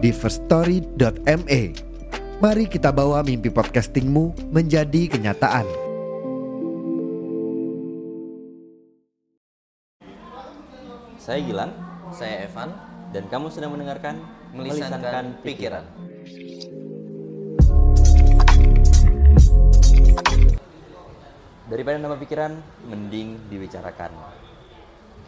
di firststory.me. Mari kita bawa mimpi podcastingmu menjadi kenyataan. Saya Gilang Saya Evan. dan kamu sedang mendengarkan Melisankan Pikiran. Daripada nama pikiran, mending dibicarakan.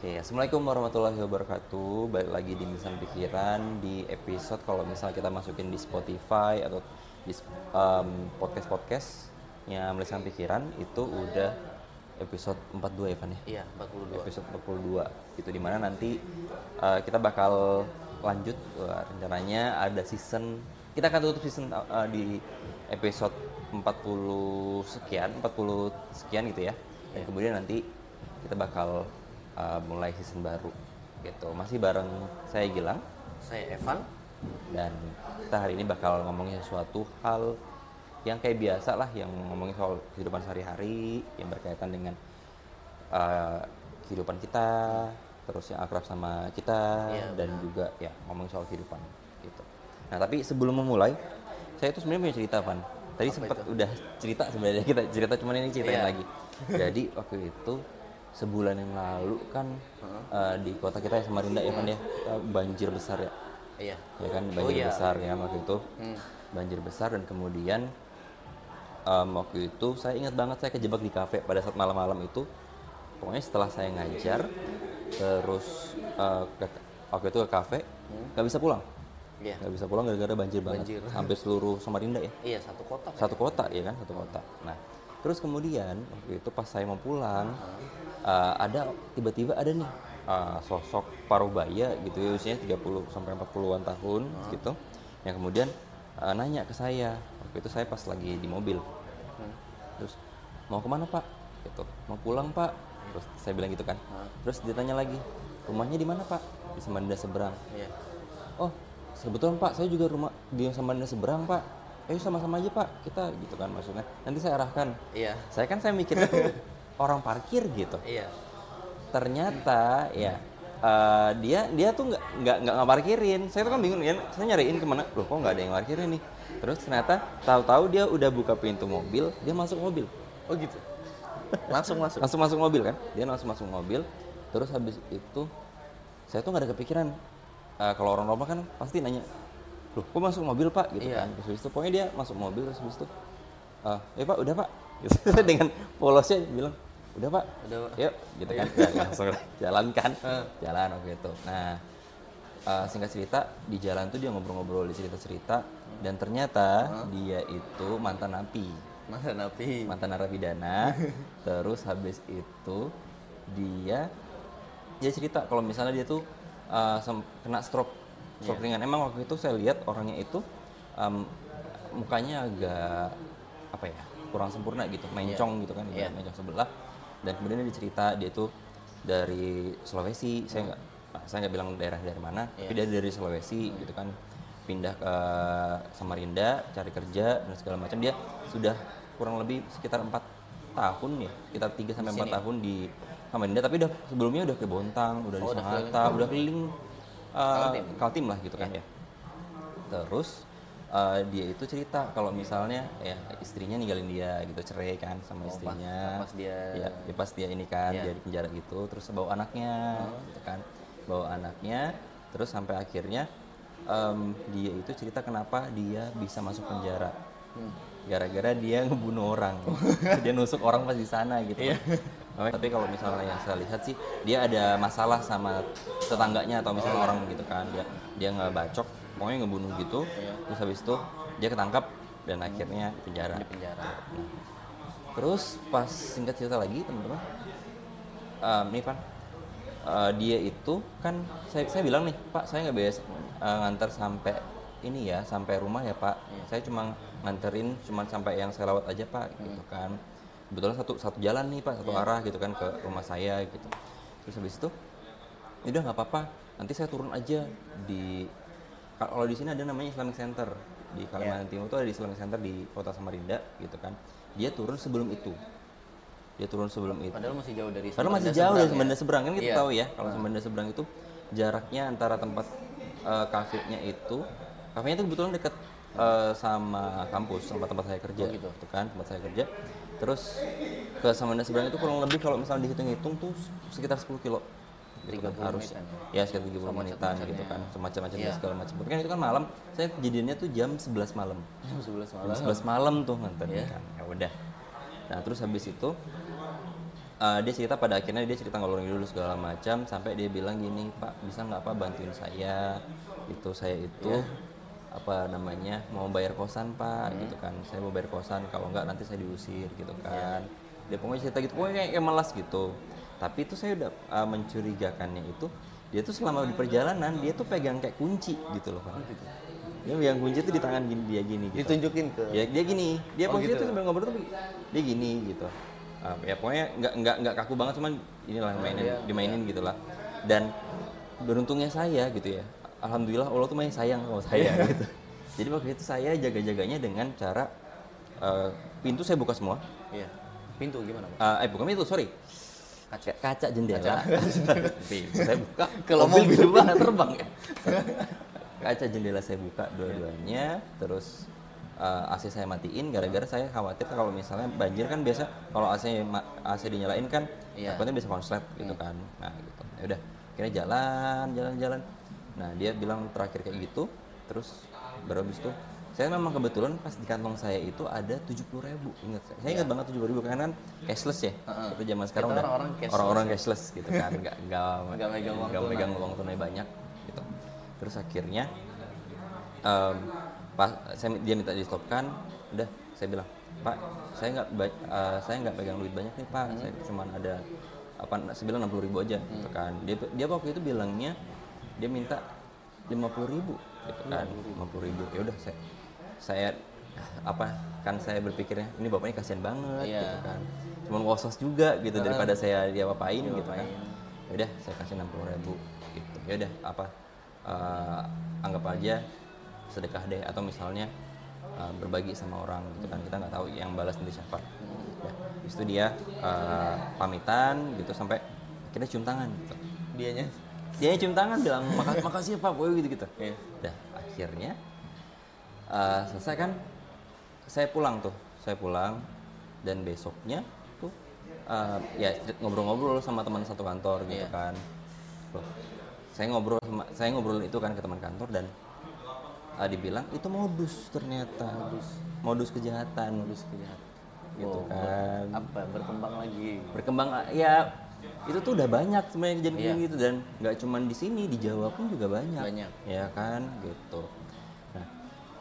Oke, assalamualaikum warahmatullahi wabarakatuh. Balik lagi di Melisankan Pikiran di episode kalau misalnya kita masukin di Spotify atau di podcast podcastnya Melisankan Pikiran itu udah episode 42 ya Van ya? Iya, 42. episode 42 itu di mana nanti uh, kita bakal lanjut Wah, rencananya ada season kita akan tutup season uh, di episode 40 sekian 40 sekian gitu ya dan kemudian nanti kita bakal uh, mulai season baru gitu. Masih bareng saya Gilang. Saya Evan. dan kita hari ini bakal ngomongin sesuatu hal yang kayak biasa lah yang ngomongin soal kehidupan sehari-hari yang berkaitan dengan uh, kehidupan kita terus yang akrab sama kita Iya, dan juga ya ngomongin soal kehidupan gitu. Nah tapi sebelum memulai saya itu sebenarnya punya cerita Van. Tadi sempat udah cerita sebenarnya kita cerita cuman ini ceritain Iya. lagi. Jadi waktu itu sebulan yang lalu kan uh, di kota kita ya Samarinda ya Van ya uh, banjir besar ya Iya. ya kan Oh, banjir iya. besar ya waktu itu Hmm. banjir besar dan kemudian em, waktu itu saya ingat banget saya kejebak di kafe pada saat malam-malam itu pokoknya setelah saya ngajar terus eh, ke- waktu itu ke kafe nggak bisa pulang Iya. nggak bisa pulang gara-gara banjir banget Banjir. hampir seluruh Samarinda ya Iya, satu kota. kan? satu kota ya kan satu kota nah terus kemudian waktu itu pas saya mau pulang uh, ada tiba-tiba ada nih uh, sosok paruh baya gitu ya usianya 30 sampai 40-an tahun gitu yang kemudian uh, nanya ke saya. Waktu itu saya pas lagi di mobil. Terus mau ke mana pak? Gitu mau pulang pak. Terus saya bilang gitu kan. Terus ditanya lagi rumahnya di mana pak? Di Samarinda seberang. Iya. oh kebetulan pak saya juga rumah di Samarinda seberang pak. Ayo sama-sama aja pak kita gitu kan maksudnya. Nanti saya arahkan. Iya. saya kan saya mikir orang parkir gitu. Iya. ternyata ya eh, dia dia tuh nggak nggak nggak nggak parkirin saya tuh kan bingung ya saya nyariin ke mana? Loh kok nggak ada yang parkirin nih? Terus ternyata tahu-tahu dia udah buka pintu mobil dia masuk mobil. Oh gitu. Langsung masuk. langsung masuk mobil kan? Dia langsung masuk mobil. Terus habis itu saya tuh nggak ada kepikiran. Eh, kalau orang normal kan pasti nanya loh kok masuk mobil pak? Gitu Iya. kan. Terus habis itu pokoknya dia masuk mobil terus habis itu "Ah, eh pak udah pak. Gitu. dengan polosnya bilang udah pak? Udah, Pak." yuk gitu kan. Ya, langsung jalan kan? Jalan waktu itu nah eh, singkat cerita di jalan tuh dia ngobrol-ngobrol di cerita-cerita. Dan ternyata dia itu mantan napi. Mana napi? mantan narapidana. Terus habis itu dia dia cerita kalau misalnya dia tuh uh, kena stroke. Stroke ringan. Emang waktu itu saya lihat orangnya itu um, mukanya agak apa ya kurang sempurna gitu. Mencong gitu kan Iya. mencong sebelah dan kemudian dia cerita dia tuh dari Sulawesi saya nggak saya nggak bilang daerah dari mana tapi dia dari Sulawesi gitu kan. Pindah ke Samarinda cari kerja dan segala macam. Dia sudah kurang lebih sekitar empat tahun ya sekitar 3 sampai empat tahun di Samarinda. Tapi udah sebelumnya udah ke Bontang udah di Oh, udah Sangatta udah keliling uh, Kaltim. Lah gitu kan ya. Terus uh, dia itu cerita kalau misalnya ya istrinya ninggalin dia gitu cerai kan sama istrinya. pas dia- ya, ya pas dia ini kan Iya. dia di penjara gitu terus bawa anaknya gitu kan. Bawa anaknya terus sampai akhirnya em, dia itu cerita kenapa dia bisa masuk penjara. Gara-gara dia ngebunuh orang. Dia nusuk orang pas di sana gitu kan. Makanya- tapi kalau misalnya yang saya lihat sih dia ada masalah sama tetangganya atau misalnya orang gitu kan. Dia dia nggak bacok pokoknya ngebunuh gitu terus habis itu dia ketangkap dan akhirnya penjara Di penjara. Terus pas singkat cerita lagi teman-teman, um, nih Pan, uh, dia itu kan saya saya bilang nih Pak saya nggak biasa uh, ngantar sampai ini ya sampai rumah ya Pak. Saya cuma nganterin cuma sampai yang saya lewat aja Pak gitu kan. Kebetulan satu satu jalan nih Pak, satu arah gitu kan ke rumah saya gitu. Terus habis itu "Ya udah nggak apa-apa, nanti saya turun aja di kalau di sini ada namanya Islamic Center di Kalimantan Timur itu ada di Islamic Center di Kota Samarinda gitu kan. Dia turun sebelum itu. Dia turun sebelum itu. Padahal masih jauh dari Padahal masih jauh dari ya? seberang kan kita Iya. tahu ya kalau Samarinda seberang itu jaraknya antara tempat kafenya itu kafenya itu kebetulan dekat eh, sama kampus sama tempat saya kerja Oh, gitu. gitu kan tempat saya kerja terus ke Samarinda seberang itu kurang lebih kalau misalnya dihitung-hitung tuh sekitar 10 kilo gitu kan 30 harus menitan. ya sekitar 30 menitan gitu kan semacam-macam Iya. segala macam tapi kan itu kan malam saya kejadiannya tuh jam 11 malam Jam 11 Jam malam. 11 malam tuh nganterin Iya. kan. Ya udah. Nah, terus habis itu eh, dia cerita pada akhirnya dia cerita ngalor dulu segala macam sampai dia bilang gini, "Pak, bisa nggak apa bantuin saya? Itu saya itu Iya. apa namanya mau bayar kosan pak Hmm. gitu kan saya mau bayar kosan kalau nggak nanti saya diusir gitu Iya. kan dia pokoknya cerita gitu pokoknya kayak, kayak malas gitu tapi itu saya udah uh, mencurigakannya itu dia tuh selama di perjalanan dia tuh pegang kayak kunci gitu loh pak. Dia pegang kunci tuh di tangan gini dia gini gitu. Ditunjukin ke ya dia gini. Dia Oh, posisi gitu. tuh sambil ngobrol tuh dia gini gitu. Ah, ya pokoknya nggak nggak nggak kaku banget cuman inilah mainin iya, dimainin gitulah. Dan beruntungnya saya gitu ya. Alhamdulillah Allah tuh main sayang sama saya gitu. Jadi waktu itu saya jaga-jaganya dengan cara eh, pintu saya buka semua. Iya. Pintu gimana, Pak? Eh, eh bukan pintu sorry kaca kaca jendela. Pintu saya buka. Kalau mobil juga terbang ya? Kaca jendela saya buka dua-duanya. Terus eh, AC saya matiin. Gara-gara saya khawatir kalau misalnya banjir kan biasa kalau AC AC dinyalain kan Iya. takutnya bisa konslet gitu kan. Nah gitu. Ya udah kira jalan jalan jalan. Nah dia bilang terakhir kayak gitu. Terus baru habis itu saya memang kebetulan pas di kantong saya itu ada tujuh puluh ribu ingat saya? Saya ingat banget tujuh ribu karena kan cashless ya itu zaman sekarang udah orang-orang cashless. orang-orang cashless gitu kan nggak nggak Nggak megang uang nggak tunai. megang uang tunai banyak gitu. Terus akhirnya em, pas saya dia minta di stopkan udah saya bilang pak saya nggak eh, saya nggak pegang duit banyak nih pak. Saya cuma ada apa saya bilang enam puluh ribu aja gitu kan. Dia dia waktu itu bilangnya dia minta lima puluh ribu gitu kan. Lima puluh ribu. Ya udah saya saya apa kan saya berpikirnya ini bapaknya kasihan banget Iya. gitu kan. Cuma wosos juga gitu daripada saya dia apain gitu kan. Ya udah saya kasih enam puluh ribu gitu. Ya udah apa eh, anggap aja sedekah deh. Atau misalnya eh, berbagi sama orang gitu kan. Kita nggak tahu yang balas nanti siapa. Ya itu dia eh, pamitan gitu sampai akhirnya cium tangan gitu. Dianya. dia cium tangan bilang makasih makasih ya pak boy gitu gitu Iya. Dah akhirnya eh, selesai kan saya pulang tuh saya pulang dan besoknya tuh eh, ya ngobrol-ngobrol sama teman satu kantor gitu Iya. kan Loh, saya ngobrol sama saya ngobrol itu kan ke teman kantor dan eh, dibilang itu modus ternyata modus, kejahatan Modus kejahatan. gitu Wow, kan Apa berkembang lagi? berkembang ya itu tuh udah banyak sebenarnya kejadian Iya. gitu dan nggak cuma di sini di Jawa pun juga banyak Banyak. ya kan gitu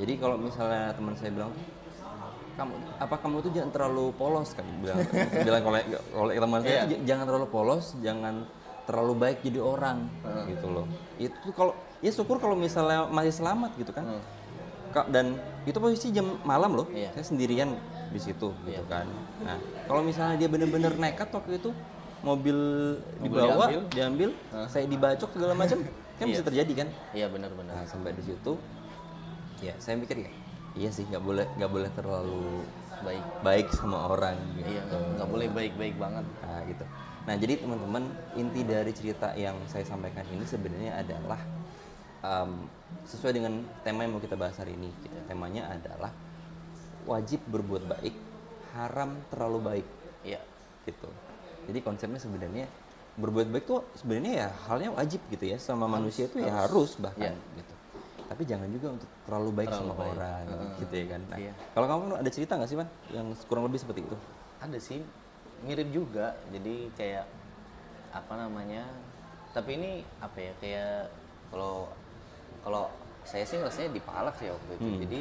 jadi kalau misalnya teman saya bilang kamu apa kamu tuh jangan terlalu polos kan bilang. Bilang kalau kalau teman saya Iya. j- jangan terlalu polos jangan terlalu baik jadi orang gitu loh. Itu kalau ya syukur kalau misalnya masih selamat gitu kan. Kak, dan itu posisi jam malam loh. Iya. saya sendirian di situ gitu kan. Nah kalau misalnya dia bener-bener nekat waktu itu mobil dibawa diambil. diambil, saya dibacok segala macam kan bisa terjadi kan. Iya benar-benar. nah sampai di situ ya saya mikir ya iya sih nggak boleh nggak boleh terlalu Baik. baik sama orang gitu Iya, nggak boleh baik-baik banget. Nah gitu. Nah jadi teman-teman inti dari cerita yang saya sampaikan ini sebenarnya adalah em, sesuai dengan tema yang mau kita bahas hari ini. Gitu. Temanya adalah wajib berbuat baik, haram terlalu baik. Iya. Gitu. Jadi konsepnya sebenarnya berbuat baik tuh sebenarnya ya halnya wajib gitu ya sama manusia itu ya harus bahkan gitu. Tapi jangan juga untuk terlalu baik Terlalu sama baik. orang gitu ya kan. Nah, Iya. kalau kamu ada cerita nggak sih, Pan? Yang kurang lebih seperti itu? Ada sih mirip juga. Jadi kayak apa namanya? Tapi ini apa ya? Kayak kalau kalau saya sih rasanya dipalak sih waktu itu. Jadi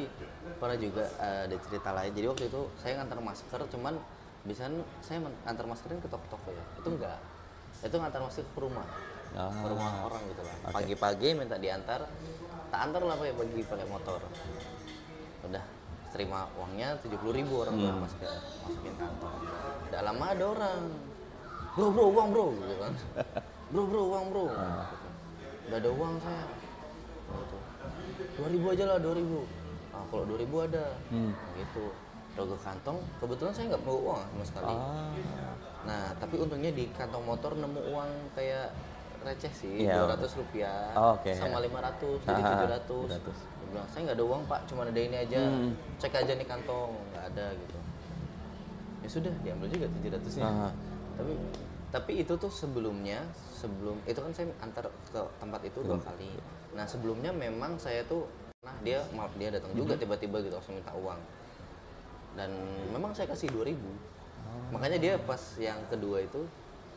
pernah juga eh, ada cerita lain. Jadi waktu itu saya ngantar masker, cuman bisa saya ngantar maskerin ke toko-toko ya. Itu enggak. Itu ngantar masker ke rumah. Ah. Ke rumah orang gitu lah. Pagi-pagi minta diantar tak antar lah pakai pergi pakai motor. Udah terima uangnya tujuh puluh ribu orang tua masukin masukin kantong tidak lama ada orang. Bro bro uang bro gitu kan. Bro bro uang bro. Udah ada uang saya. Gitu. dua ribu aja lah dua ribu. Ah, kalau dua ribu ada. Gitu. Udah ke kantong kebetulan saya nggak bawa uang sama sekali. Ah. nah tapi untungnya di kantong motor nemu uang kayak receh sih Iya. dua ratus rupiah Oh, oke. sama lima ratus jadi tujuh ratus 700. bilang saya nggak ada uang pak cuma ada ini aja Hmm. cek aja nih kantong nggak ada gitu ya sudah diambil juga tujuh ratusnya tapi tapi itu tuh sebelumnya sebelum itu kan saya antar ke tempat itu dua kali nah sebelumnya memang saya tuh nah dia maaf dia datang juga Mm-hmm. tiba-tiba gitu langsung minta uang dan memang saya kasih 2000 Oh. makanya dia pas yang kedua itu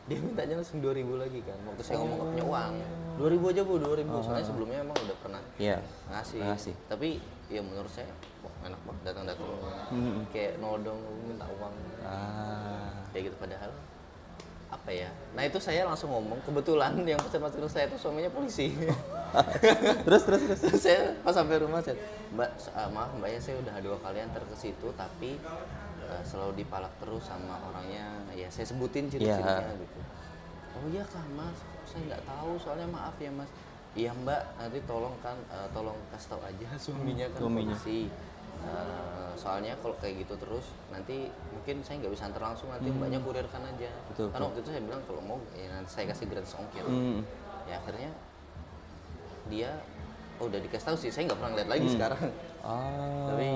dia mintanya langsung 2000 lagi kan waktu saya ngomong nggak punya uang 2000 aja bu 2000 soalnya sebelumnya emang udah pernah Oh. Iya. ngasih. Ngasih. tapi ya menurut saya wah enak banget datang-datang kayak nodong minta uang Ah. kayak gitu padahal apa ya nah itu saya langsung ngomong kebetulan yang pesan masker saya itu suaminya polisi terus terus terus. saya pas sampai rumah saya mbak ah, maaf mbak ya saya udah dua kali antar ke situ tapi eh, selalu dipalak terus sama orangnya. Ya saya sebutin ciri-cirinya Iya. gitu. Oh iya kah mas. Saya nggak tahu soalnya maaf ya mas. Iya mbak. Nanti tolong kan eh, tolong kasih tahu aja suaminya kan Suaminya. polisi. Eh, soalnya kalau kayak gitu terus nanti mungkin saya nggak bisa antar langsung. Nanti mbaknya kurirkan aja. Hmm. Betul, karena waktu itu saya bilang kalau mau ya nanti saya kasih gratis ongkir Hmm. ya akhirnya dia oh, udah dikasih tahu sih. Saya nggak pernah ngeliat lagi sekarang Ah. tapi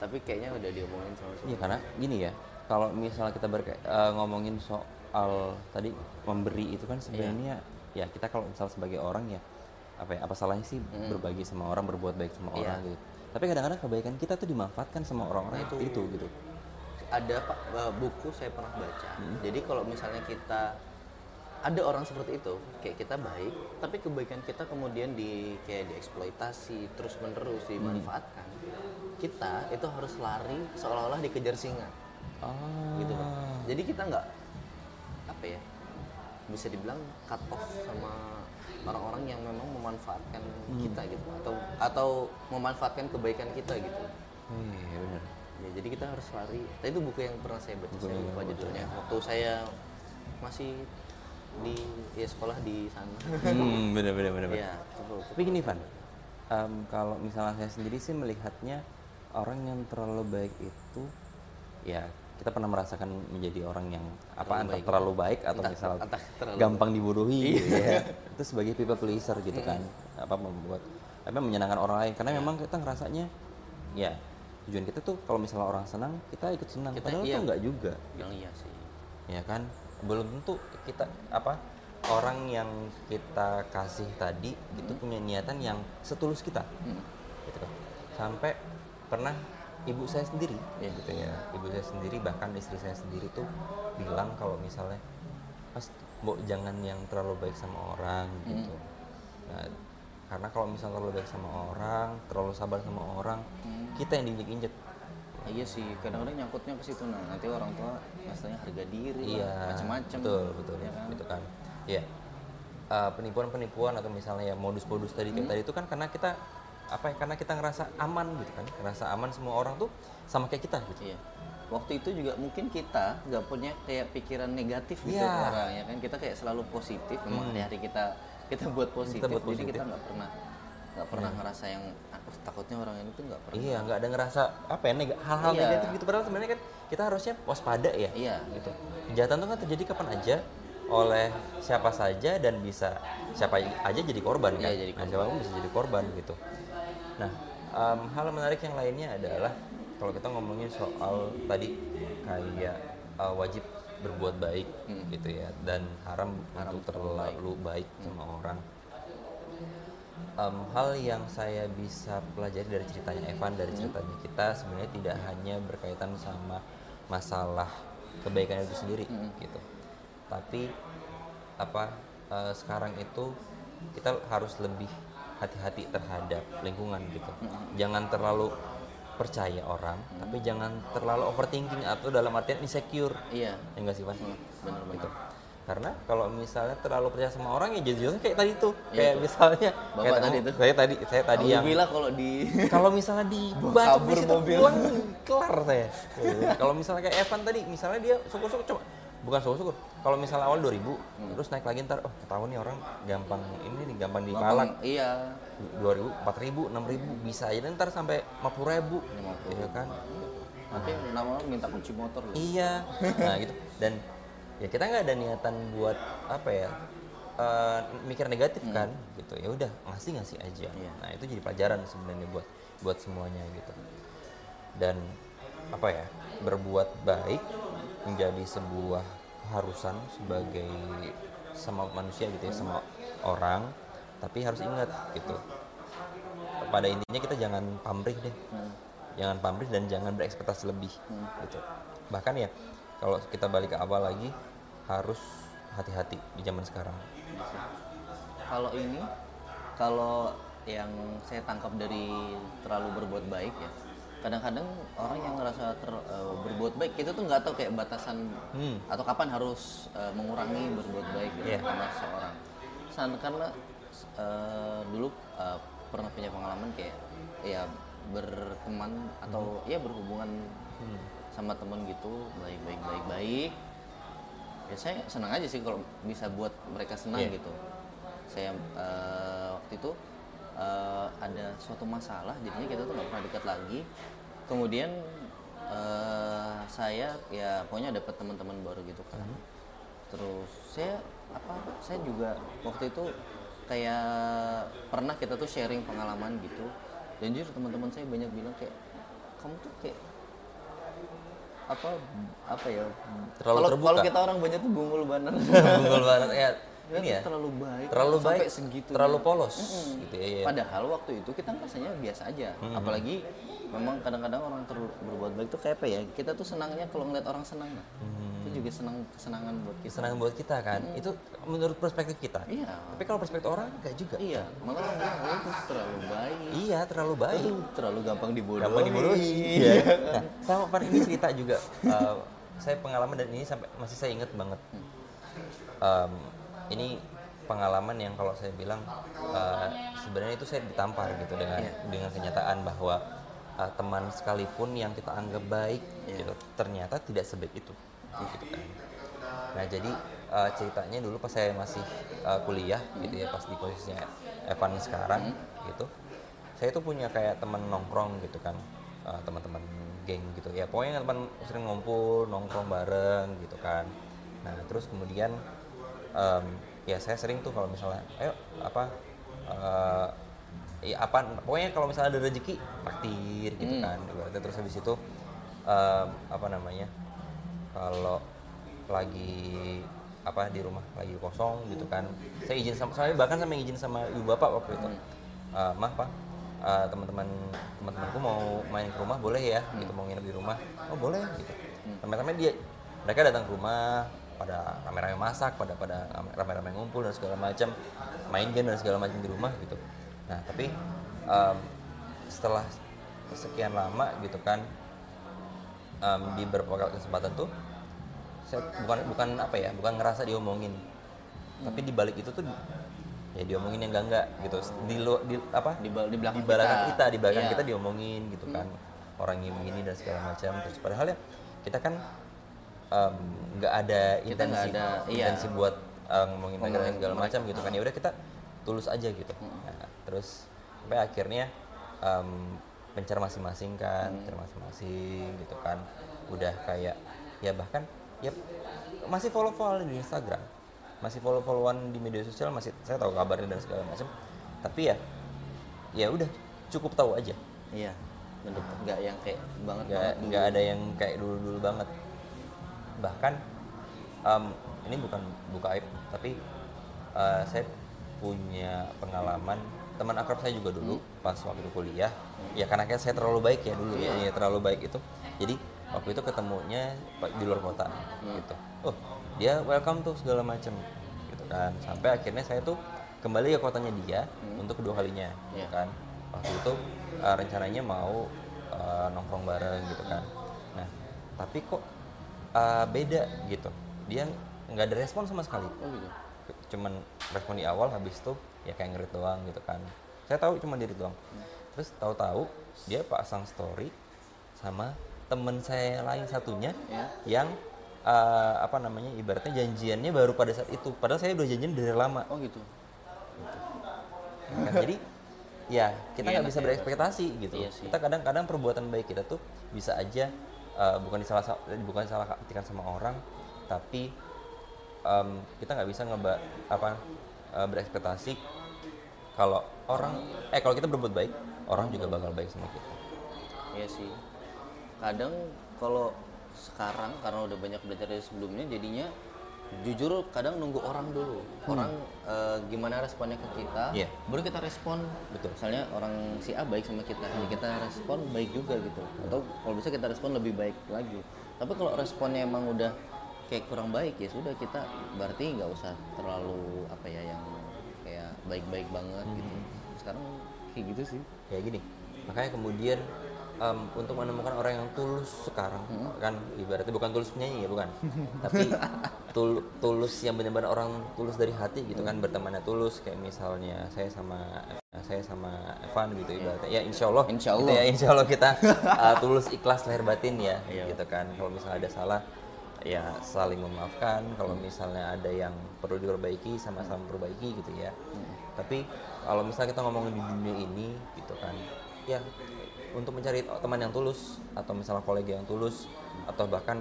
tapi kayaknya udah diomongin sama Iya suami karena gini ya, kalau misalnya kita berka- eh, ngomongin soal tadi memberi itu kan sebenarnya ya kita kalau misal sebagai orang ya apa ya apa salahnya sih berbagi sama orang berbuat baik sama Iya. orang gitu. Tapi kadang-kadang kebaikan kita tuh dimanfaatkan sama orang-orang itu. itu gitu. ada pak eh, buku saya pernah baca Hmm. jadi kalau misalnya kita ada orang seperti itu kayak kita baik tapi kebaikan kita kemudian di kayak dieksploitasi terus menerus Hmm. dimanfaatkan kita itu harus lari seolah-olah dikejar singa Ah. gitu jadi kita nggak apa ya bisa dibilang cut off sama orang-orang yang memang memanfaatkan Hmm. kita gitu atau atau memanfaatkan kebaikan kita gitu Iya benar. ya jadi kita harus lari nah, itu buku yang pernah saya baca saya lupa judulnya waktu saya masih di ya sekolah di sana Hmm, benar benar benar. benar. ya coba Tapi gini Van, em, kalau misalnya saya sendiri sih melihatnya orang yang terlalu baik itu ya kita pernah merasakan menjadi orang yang apa Terlalu entah baik. terlalu baik atau Entah- misalnya entah terlalu- gampang dibodohi gitu ya. itu sebagai people pleaser gitu kan apa membuat apa menyenangkan orang lain karena memang kita ngerasanya ya tujuan kita tuh kalau misalnya orang senang kita ikut senang Kita- padahal iya. tuh enggak juga yang iya sih ya kan belum tentu kita apa orang yang kita kasih tadi itu punya niatan yang setulus kita. Gitu kan. Sampai pernah ibu saya sendiri ya gitu ya. Ibu saya sendiri bahkan istri saya sendiri tuh bilang kalau misalnya mas mbok jangan yang terlalu baik sama orang gitu. Nah, karena kalau misalnya terlalu baik sama orang terlalu sabar sama orang kita yang diinjek-injek Ah, iya sih kadang-kadang nyangkutnya ke situ. Nah nanti orang tua rasanya harga diri iya macam-macam betul betul ya kan? gitu kan. Ya Eh, penipuan-penipuan atau misalnya ya modus-modus tadi Hmm. kayak tadi itu kan karena kita apa ya karena kita ngerasa aman gitu kan. Ngerasa aman semua orang tuh sama kayak kita gitu. Iya. Waktu itu juga mungkin kita nggak punya kayak pikiran negatif gitu ke orang ya kan. Kita kayak selalu positif memang hari-hari kita kita buat positif, buat jadi positif. kita nggak pernah nggak pernah ngerasa yang aku takutnya orang ini tuh nggak pernah. Iya nggak ada ngerasa apa ya hal-hal Iya. negatif gitu. Padahal sebenarnya kan kita harusnya waspada ya iya. gitu. Kejahatan tuh kan terjadi kapan aja oleh siapa saja dan bisa siapa aja jadi korban kan. Iya, jadi Nah, siapa pun bisa jadi korban gitu. Nah em, hal menarik yang lainnya adalah kalau kita ngomongin soal tadi kayak eh, wajib berbuat baik gitu ya dan haram, untuk terlalu baik. sama orang Em, hal yang saya bisa pelajari dari ceritanya Evan dari ceritanya kita sebenarnya tidak hanya berkaitan sama masalah kebaikan itu sendiri gitu. Tapi apa eh, sekarang itu kita harus lebih hati-hati terhadap lingkungan gitu. Jangan terlalu percaya orang tapi jangan terlalu overthinking atau dalam artian insecure. Iya. Ya enggak sih Van? Benar-benar gitu. Karena kalau misalnya terlalu percaya sama orang ya jadi kayak tadi tuh kayak misalnya Bapak kayak tadi tuh. saya tadi saya tadi yang Alhamdulillah kalau di kalau misalnya di kabur di situ mobil. pulang kelar saya. kalau misalnya kayak Evan tadi, misalnya dia syukur-syukur coba bukan syukur-syukur. Kalau misalnya awal 2000, Hmm. terus naik lagi ntar, oh ketahuan nih orang gampang ini nih gampang dipalak. Iya. 2000, 4000, 6000 bisa aja ntar sampai 50000 Iya kan? Nanti nama minta kunci motor loh. Iya. Nah gitu. Dan ya kita nggak ada niatan buat apa ya? eh, mikir negatif kan gitu. Ya udah ngasih ngasih aja. Iya. nah itu jadi pelajaran sebenarnya buat buat semuanya gitu. Dan apa ya berbuat baik menjadi sebuah keharusan sebagai sama manusia gitu ya sama orang tapi harus ingat gitu. Pada intinya kita jangan pamrih deh. Jangan pamrih dan jangan berekspektasi lebih gitu. Bahkan ya kalau kita balik ke awal lagi harus hati-hati di zaman sekarang Kalau ini, kalau yang saya tangkap dari terlalu berbuat baik ya, kadang-kadang orang yang ngerasa ter- eh, berbuat baik itu tuh nggak tahu kayak batasan Hmm. atau kapan harus eh, mengurangi berbuat baik gitu Iya. sama seorang. San- karena eh, dulu eh, pernah punya pengalaman kayak ya berteman atau ya berhubungan sama temen gitu baik baik ya saya senang aja sih kalau bisa buat mereka senang Iya. gitu. Saya eh, waktu itu eh, ada suatu masalah jadinya kita tuh nggak pernah dekat lagi. Kemudian eh, saya ya pokoknya dapat teman-teman baru gitu kan. Terus saya apa saya juga waktu itu kayak pernah kita tuh sharing pengalaman gitu. Dan jujur teman-teman saya banyak bilang kayak kamu tuh kayak apa apa ya Terlalu kalau terbuka. kalau kita orang banyak tuh bungul banar Bungul banget ya Dia ini ya terlalu baik terlalu sampai baik segitu terlalu polos gitu ya, ya. padahal waktu itu kita rasanya biasa aja apalagi memang kadang-kadang orang terlalu berbuat baik tuh kayak apa ya kita tuh senangnya kalau ngeliat orang senang nah. itu juga senang kesenangan buat kita. Senang buat kita kan? Itu menurut perspektif kita. Iya. Tapi kalau perspektif orang enggak juga. Iya. Malah orang bilang "Oh, itu terlalu baik. Iya terlalu baik. Itu terlalu gampang dibodohi gampang dibodohi iya. nah sama Pan ini cerita juga. Eh, saya pengalaman dan ini sampai masih saya ingat banget. Em, ini pengalaman yang kalau saya bilang eh, sebenarnya itu saya ditampar gitu dengan dengan kenyataan bahwa eh, teman sekalipun yang kita anggap baik gitu ternyata tidak sebaik itu gitu kan. Nah jadi eh, ceritanya dulu pas saya masih eh, kuliah gitu ya pas di posisinya Evan sekarang gitu saya tuh punya kayak teman nongkrong gitu kan eh, teman-teman geng gitu ya. Pokoknya teman sering ngumpul nongkrong bareng gitu kan. Nah terus kemudian em, ya saya sering tuh kalau misalnya ayo apa eh, ya apa pokoknya kalau misalnya ada rezeki traktir gitu kan. Ibaratnya terus habis itu em, apa namanya kalau lagi apa di rumah lagi kosong gitu kan saya izin sama saya bahkan sampai izin sama ibu bapak waktu itu. Eh, mah pak eh, teman-teman teman-temanku mau main ke rumah boleh ya? Gitu mau nginep di rumah. Oh boleh gitu. Sampai-sampai dia mereka datang ke rumah pada rame-rame masak pada pada rame-rame ngumpul dan segala macam main game dan segala macam di rumah gitu. Nah tapi em, setelah sekian lama gitu kan em, di beberapa kesempatan tuh saya bukan bukan apa ya bukan ngerasa diomongin. Tapi di balik itu tuh ya diomongin yang enggak enggak gitu. Di lu di apa? Di, di belakang, di belakang kita, di belakang Iya. kita diomongin gitu kan. Orang yang begini dan segala macam. Terus padahal ya kita kan nggak ada Kita intensi ada, iya. intensi buat eh, ngomongin dan segala macam gitu kan. Ya udah kita tulus aja gitu. Nah, terus sampai akhirnya em, pencar masing-masing kan pencar masing-masing gitu kan. Udah kayak ya bahkan ya masih follow follow di Instagram. Masih follow followan di media sosial masih saya tahu kabarnya dan segala macam. Tapi ya ya udah cukup tahu aja. Iya bener. Nggak yang kayak banget nggak banget nggak ada yang kayak dulu dulu banget. Bahkan em, ini bukan buka aib tapi eh, saya punya pengalaman. Teman akrab saya juga dulu pas waktu kuliah. Ya karena kayak saya terlalu baik ya dulu ya, ya, terlalu baik itu. Jadi waktu itu ketemunya di luar kota gitu. Oh dia welcome tuh segala macam gitu kan. Sampai akhirnya saya tuh kembali ke kotanya dia untuk kedua kalinya gitu Iya. kan. Waktu itu eh, rencananya mau eh, nongkrong bareng gitu kan. Nah tapi kok eh, beda gitu. Dia nggak ada respon sama sekali. Oh gitu. cuman respon di awal habis itu ya kayak ngerit doang gitu kan. Saya tahu cuma diri doang. Terus tahu-tahu dia pasang story sama temen saya lain satunya Ya. yang eh, apa namanya ibaratnya janjiannya baru pada saat itu padahal saya udah janjian dari lama Oh gitu. kan? jadi ya kita Iya, nggak bisa ya. berekspektasi gitu Iya sih. kita kadang-kadang perbuatan baik kita tuh bisa aja eh, bukan disalah bukan salah artikan sama orang tapi em, kita nggak bisa ngeba apa eh, berekspektasi kalau orang eh kalau kita berbuat baik orang juga bakal baik sama kita Iya sih. Kadang kalau sekarang karena udah banyak belajar dari sebelumnya jadinya jujur kadang nunggu orang dulu. Orang eh, gimana responnya ke kita, Iya. baru kita respon. Betul. Misalnya orang si A baik sama kita, ya kita respon baik juga gitu. Atau kalau bisa kita respon lebih baik lagi. Tapi kalau responnya emang udah kayak kurang baik ya sudah kita berarti nggak usah terlalu apa ya yang kayak baik-baik banget gitu. Sekarang kayak gitu sih. kayak gini makanya kemudian em, untuk menemukan orang yang tulus sekarang kan ibaratnya bukan tulus penyanyi ya bukan. Tapi tul- tulus yang benar-benar orang tulus dari hati gitu kan bertemannya tulus kayak misalnya saya sama saya sama Evan gitu ibaratnya. Ya insya Allah. Insya gitu Allah. ya insya Allah kita uh, tulus ikhlas lahir batin ya gitu kan. Kalau misalnya ada salah ya saling memaafkan. Kalau misalnya ada yang perlu diperbaiki sama-sama perbaiki gitu ya. Tapi kalau misalnya kita ngomongin di dunia ini gitu kan ya untuk mencari teman yang tulus atau misalnya kolega yang tulus atau bahkan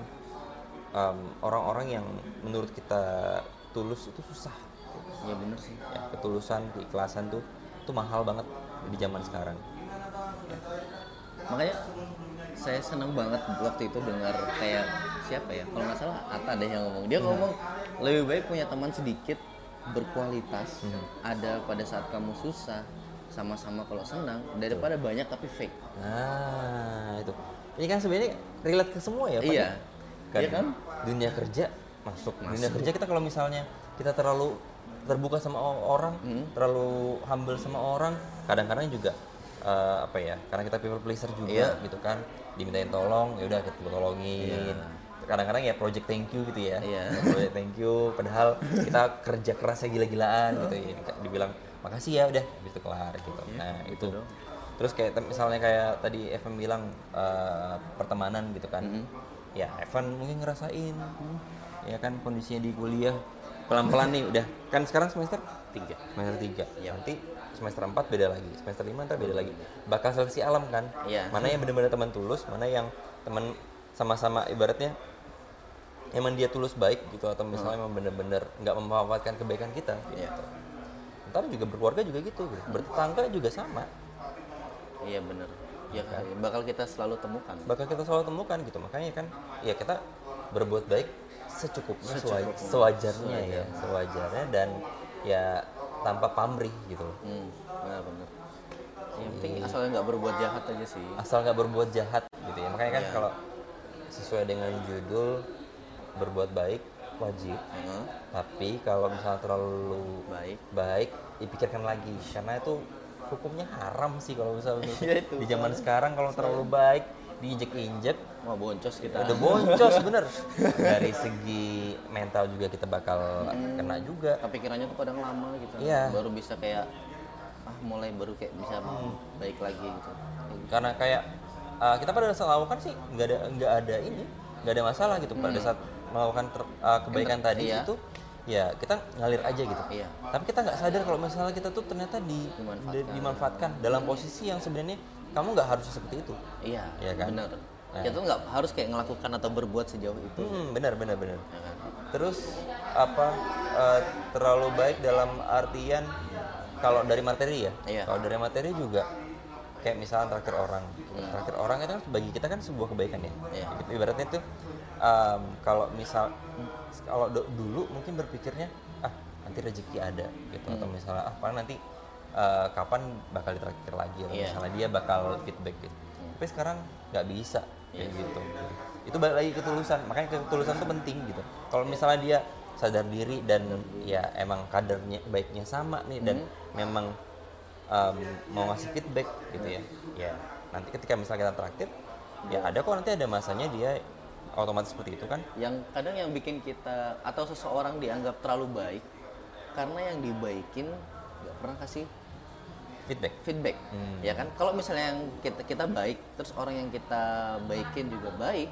orang-orang yang menurut kita tulus itu susah. Iya bener sih. ya ketulusan keikhlasan tuh itu mahal banget di zaman sekarang. Makanya saya senang banget waktu itu dengar kayak siapa ya? Kalau nggak salah Atta deh yang ngomong. Dia ngomong lebih baik punya teman sedikit berkualitas ada pada saat kamu susah sama-sama kalau senang daripada banyak tapi fake Nah, itu. Ini kan sebenarnya relate ke semua ya, Pak. Iya. Kan, Iya kan? Dunia kerja masuk. Dunia kerja kita kalau misalnya kita terlalu terbuka sama orang, Hmm. terlalu humble sama orang, kadang-kadang juga eh, apa ya? Karena kita people pleaser juga Iya. gitu kan. Dimintain tolong, ya udah kita tolongin. Kadang-kadang ya project thank you gitu ya. Iya. Project thank you padahal kita kerja kerasnya gila-gilaan gitu ya. Dibilang makasih ya udah. Gitu kelar gitu. Iya, Nah, itu. terus kayak misalnya kayak tadi Evan bilang eh, pertemanan gitu kan. Ya Evan mungkin ngerasain. Ya kan kondisinya di kuliah. Pelan-pelan nih udah. Kan sekarang semester tiga. Semester tiga. Nanti semester 4 beda lagi. Semester 5 ntar beda lagi. Bakal seleksi alam kan? Iya. mana yang benar-benar teman tulus mana yang teman sama-sama ibaratnya emang dia tulus baik gitu atau misalnya emang bener-bener nggak memanfaatkan kebaikan kita gitu. Ntar juga berkeluarga juga gitu, gitu. bertetangga juga sama. Iya bener. Ya kan bakal kita selalu temukan. Bakal kita selalu temukan gitu. Makanya kan ya kita berbuat baik secukupnya sewa- sewajarnya ya sewajarnya. dan ya tanpa pamrih gitu. Hmm, benar bener. Yang penting asalnya nggak berbuat jahat aja sih. Asal nggak berbuat jahat gitu ya. Makanya kan kalau sesuai dengan judul berbuat baik wajib. Heeh. tapi kalau misalnya terlalu baik. baik dipikirkan lagi. Karena itu hukumnya haram sih kalau misalnya Iya, itu. di zaman sekarang kalau terlalu baik diinjek-injek. Wah boncos kita. Udah boncos bener. Dari segi mental juga kita bakal kena juga. Kepikirannya tuh kadang lama gitu. Iya. baru bisa kayak ah mulai baru kayak bisa baik lagi gitu. Karena kayak uh, kita pada saat melakukan sih nggak ada nggak ada ini nggak ada masalah gitu. Pada saat melakukan ter- uh, kebaikan tadi iya. itu ya kita ngalir aja gitu Iya. tapi kita nggak sadar kalau misalnya kita tuh ternyata di, Dimanfaatkan. di- dimanfaatkan dalam posisi yang sebenarnya kamu nggak harus seperti itu iya Iya kan? bener Nah. kita tuh nggak harus kayak ngelakukan atau berbuat sejauh itu hmm, benar benar benar ya kan? terus apa uh, terlalu baik dalam artian kalau dari materi ya Iya. kalau dari materi juga kayak misalnya traktir orang traktir orang itu kan bagi kita kan sebuah kebaikan ya Hmm. Iya. Ibaratnya itu um, kalau misal kalau do- dulu mungkin berpikirnya ah nanti rezeki ada gitu. Atau Hmm. misalnya ah paling nanti uh, kapan bakal ditraktir lagi atau Iya. misalnya dia bakal feedback gitu. Tapi sekarang nggak bisa kayak Iya. gitu. Itu balik lagi ketulusan. Makanya ketulusan itu penting gitu. Kalau misalnya dia sadar diri dan ya emang kadernya baiknya sama nih dan memang um, mau ngasih feedback gitu ya. Ya nanti ketika misalnya kita traktir ya ada kok nanti ada masanya dia otomatis seperti itu kan? Yang kadang yang bikin kita atau seseorang dianggap terlalu baik karena yang dibaikin nggak pernah kasih feedback. feedback ya kan? Kalau misalnya yang kita kita baik terus orang yang kita baikin juga baik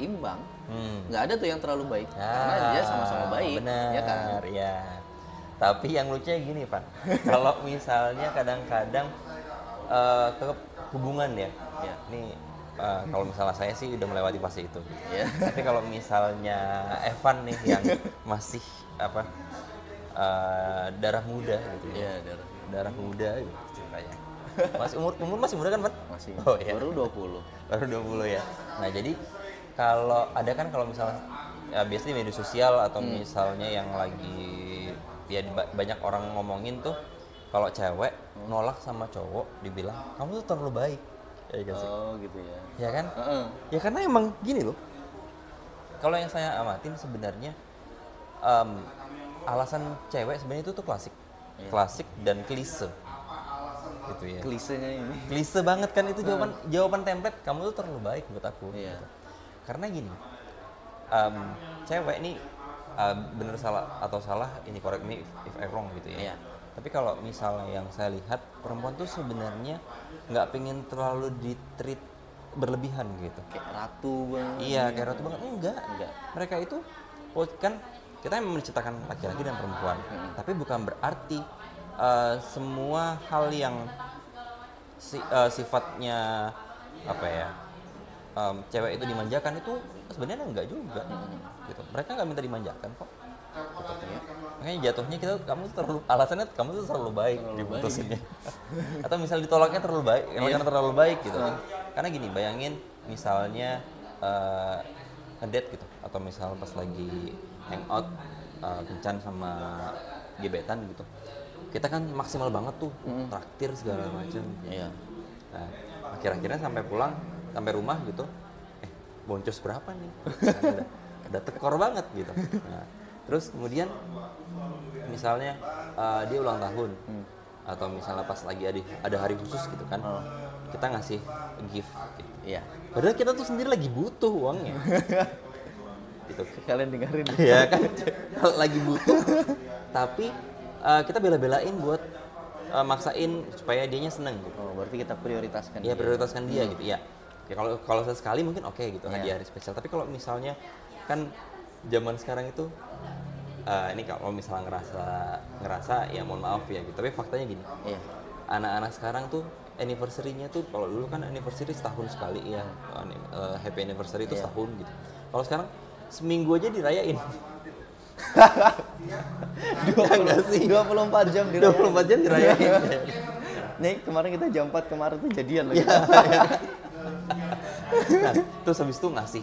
imbang Hmm. nggak ada tuh yang terlalu baik. Karena dia sama-sama baik benar ya kan? ya tapi yang lucunya gini Pak. Kalau misalnya kadang-kadang eh, ke hubungan ya. Ya. ini eh, kalau misalnya saya sih udah melewati fase itu. Ya tapi kalau misalnya Evan nih yang masih apa eh, darah muda gitu ya. Ya darah. Darah muda gitu ceritanya. Masih umur umur masih muda kan Pak masih. Oh iya. Baru 20 baru 20 ya. Nah jadi kalau ada kan kalau misalnya ya biasanya di media sosial atau Hmm. misalnya yang lagi ya banyak orang ngomongin tuh kalau cewek nolak sama cowok dibilang kamu tuh terlalu baik ya gitu sih? Oh gitu ya. Ya kan? Heeh. ya karena emang gini loh. Kalau yang saya amatin sebenarnya em, alasan cewek sebenarnya itu tuh klasik. Iya. klasik dan klise. Gitu ya. Klisenya ini. Klise banget kan itu jawaban jawaban template. Kamu tuh terlalu baik buat aku. Iya. gitu. karena gini em, cewek nih em, bener salah atau salah ini correct me if, if I wrong gitu ya. Iya. Tapi kalau misalnya yang saya lihat perempuan tuh sebenarnya nggak pengen terlalu di treat berlebihan gitu. Kayak ratu banget. Iya kayak ratu banget. Enggak. Enggak. mereka itu oh, kan kita memang menciptakan laki-laki dan perempuan. Tapi bukan berarti eh, semua hal yang si- eh, sifatnya apa ya em, cewek itu dimanjakan itu sebenarnya enggak juga gitu. Mereka nggak minta dimanjakan kok. gitu. Makanya jatuhnya kita kamu tuh terlalu alasannya kamu tuh terlalu baik diputusinnya atau misal ditolaknya terlalu baik karena terlalu baik gitu karena gini bayangin misalnya eh, ngedate gitu. Atau misal pas lagi hangout eh, kencan sama gebetan gitu. Kita kan maksimal banget tuh traktir segala macam Iya. nah akhir-akhirnya sampai pulang sampai rumah gitu eh boncos berapa nih? Udah, udah tekor banget gitu. Nah, terus kemudian misalnya eh, dia ulang tahun atau misalnya pas lagi ada ada hari khusus gitu kan kita ngasih gift gitu. Iya. padahal kita tuh sendiri lagi butuh uangnya gitu Kalian dengerin. ya kan lagi butuh tapi eh, kita bela-belain buat eh, maksain supaya dianya seneng gitu Oh, berarti kita prioritaskan. ya dia. prioritaskan dia gitu ya ya kalau kalau sekali mungkin oke gitu Iya. hadiah hari spesial tapi kalau misalnya kan zaman sekarang itu eh, ini kalau misalnya ngerasa ngerasa ya mohon maaf ya gitu. Tapi faktanya gini Iya. anak-anak sekarang tuh anniversary-nya tuh kalau dulu kan anniversary setahun sekali ya eh, happy anniversary itu Iya. setahun gitu. Kalau sekarang seminggu aja dirayain. Dua enggak sih. 24 jam di 24 jam dirayain. Nih, kemarin kita jam 4 kemarin tuh jadian lagi. nah, terus habis itu ngasih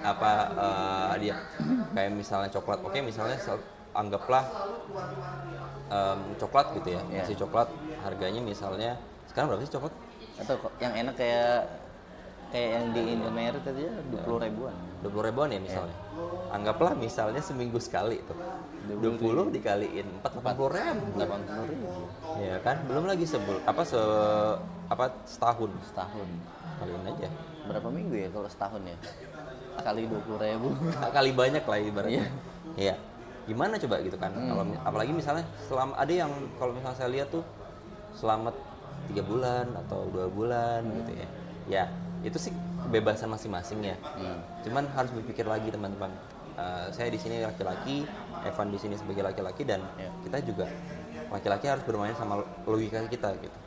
apa eh, hadiah kayak misalnya coklat. Oke misalnya sel- anggaplah em, coklat gitu ya ngasih coklat harganya misalnya sekarang berapa sih coklat? Atau yang enak kayak kayak yang di Indomaret tadi ya 20 ribuan. dua puluh ribuan ya misalnya. Anggaplah misalnya seminggu sekali tuh. Dua puluh dikaliin empat delapan puluh ribu. 80 ribu. Ya kan? Belum lagi sebul apa se apa setahun. Setahun. kaliin aja. Berapa minggu ya kalau setahun ya? Kali 20 ribu. kali banyak lah ibaratnya. Iya. Gimana coba gitu kan? Kalau apalagi misalnya selama ada yang kalau misalnya saya lihat tuh selamat tiga bulan atau dua bulan gitu ya. Ya itu sih kebebasan masing-masing ya. Cuman harus berpikir lagi teman-teman. Eh, saya di sini laki-laki, Evan di sini sebagai laki-laki dan Iya. kita juga laki-laki harus bermain sama logika kita gitu.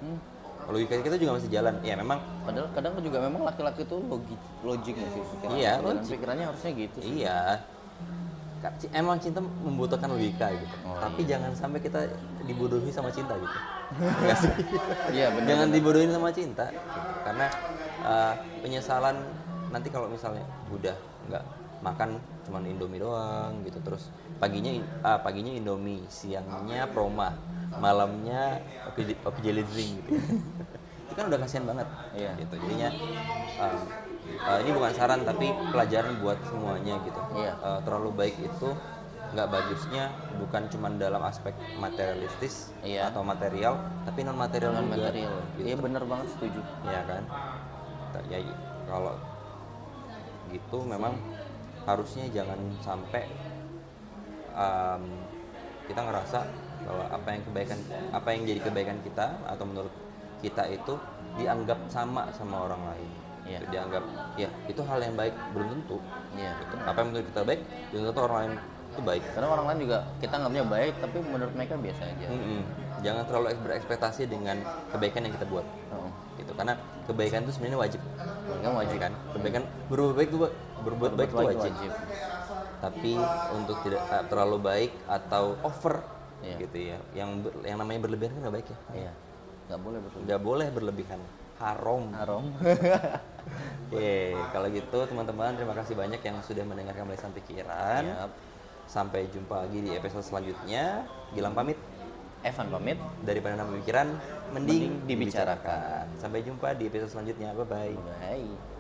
Logika kita juga masih jalan. Ya memang Padahal kadang juga memang laki-laki itu logik logik nggak sih pikiran. Iya, logik. pikirannya harusnya gitu. sih. Iya. Emang cinta membutuhkan logika gitu. Tapi jangan sampai kita dibodohi sama cinta gitu. Iya, benar. jangan dibodohin sama cinta. gitu. Karena uh, penyesalan nanti kalau misalnya udah nggak makan cuman Indomie doang gitu terus paginya ah, paginya Indomie, siangnya Proma, malamnya Oke Jelly Drink gitu. Itu kan udah kasihan banget. Iya. Gitu. Jadinya um, uh, ini bukan saran tapi pelajaran buat semuanya gitu. Iya. Uh, terlalu baik itu nggak bagusnya bukan cuma dalam aspek materialistis Iya. atau material, tapi non material non juga. material. Gitu. Iya benar banget setuju. Iya kan? Ya kalau gitu memang harusnya jangan sampai um, kita ngerasa bahwa apa yang kebaikan apa yang jadi kebaikan kita atau menurut kita itu dianggap sama sama orang lain Iya. Itu dianggap ya itu hal yang baik belum tentu Iya. gitu. apa yang menurut kita baik belum tentu orang lain itu baik karena orang lain juga kita nganggapnya baik tapi menurut mereka biasa aja Mm-mm. jangan terlalu eks- berekspektasi dengan kebaikan yang kita buat Oh. gitu karena kebaikan itu sebenarnya wajib Mereka wajib kan kebaikan berbuat baik itu berbuat baik itu wajib. wajib. tapi untuk tidak terlalu baik atau over Iya. gitu ya. Yang ber- yang namanya berlebihan kan nggak baik ya? Iya. Nggak boleh betul nggak boleh berlebihan. Haram. Haram. Oke, kalau gitu teman-teman terima kasih banyak yang sudah mendengarkan melesan pikiran. Yap. sampai jumpa lagi di episode selanjutnya. Gilang pamit. Evan pamit. Daripada nama pikiran mending, Mending dibicarakan. dibicarakan. Sampai jumpa di episode selanjutnya. Bye bye bye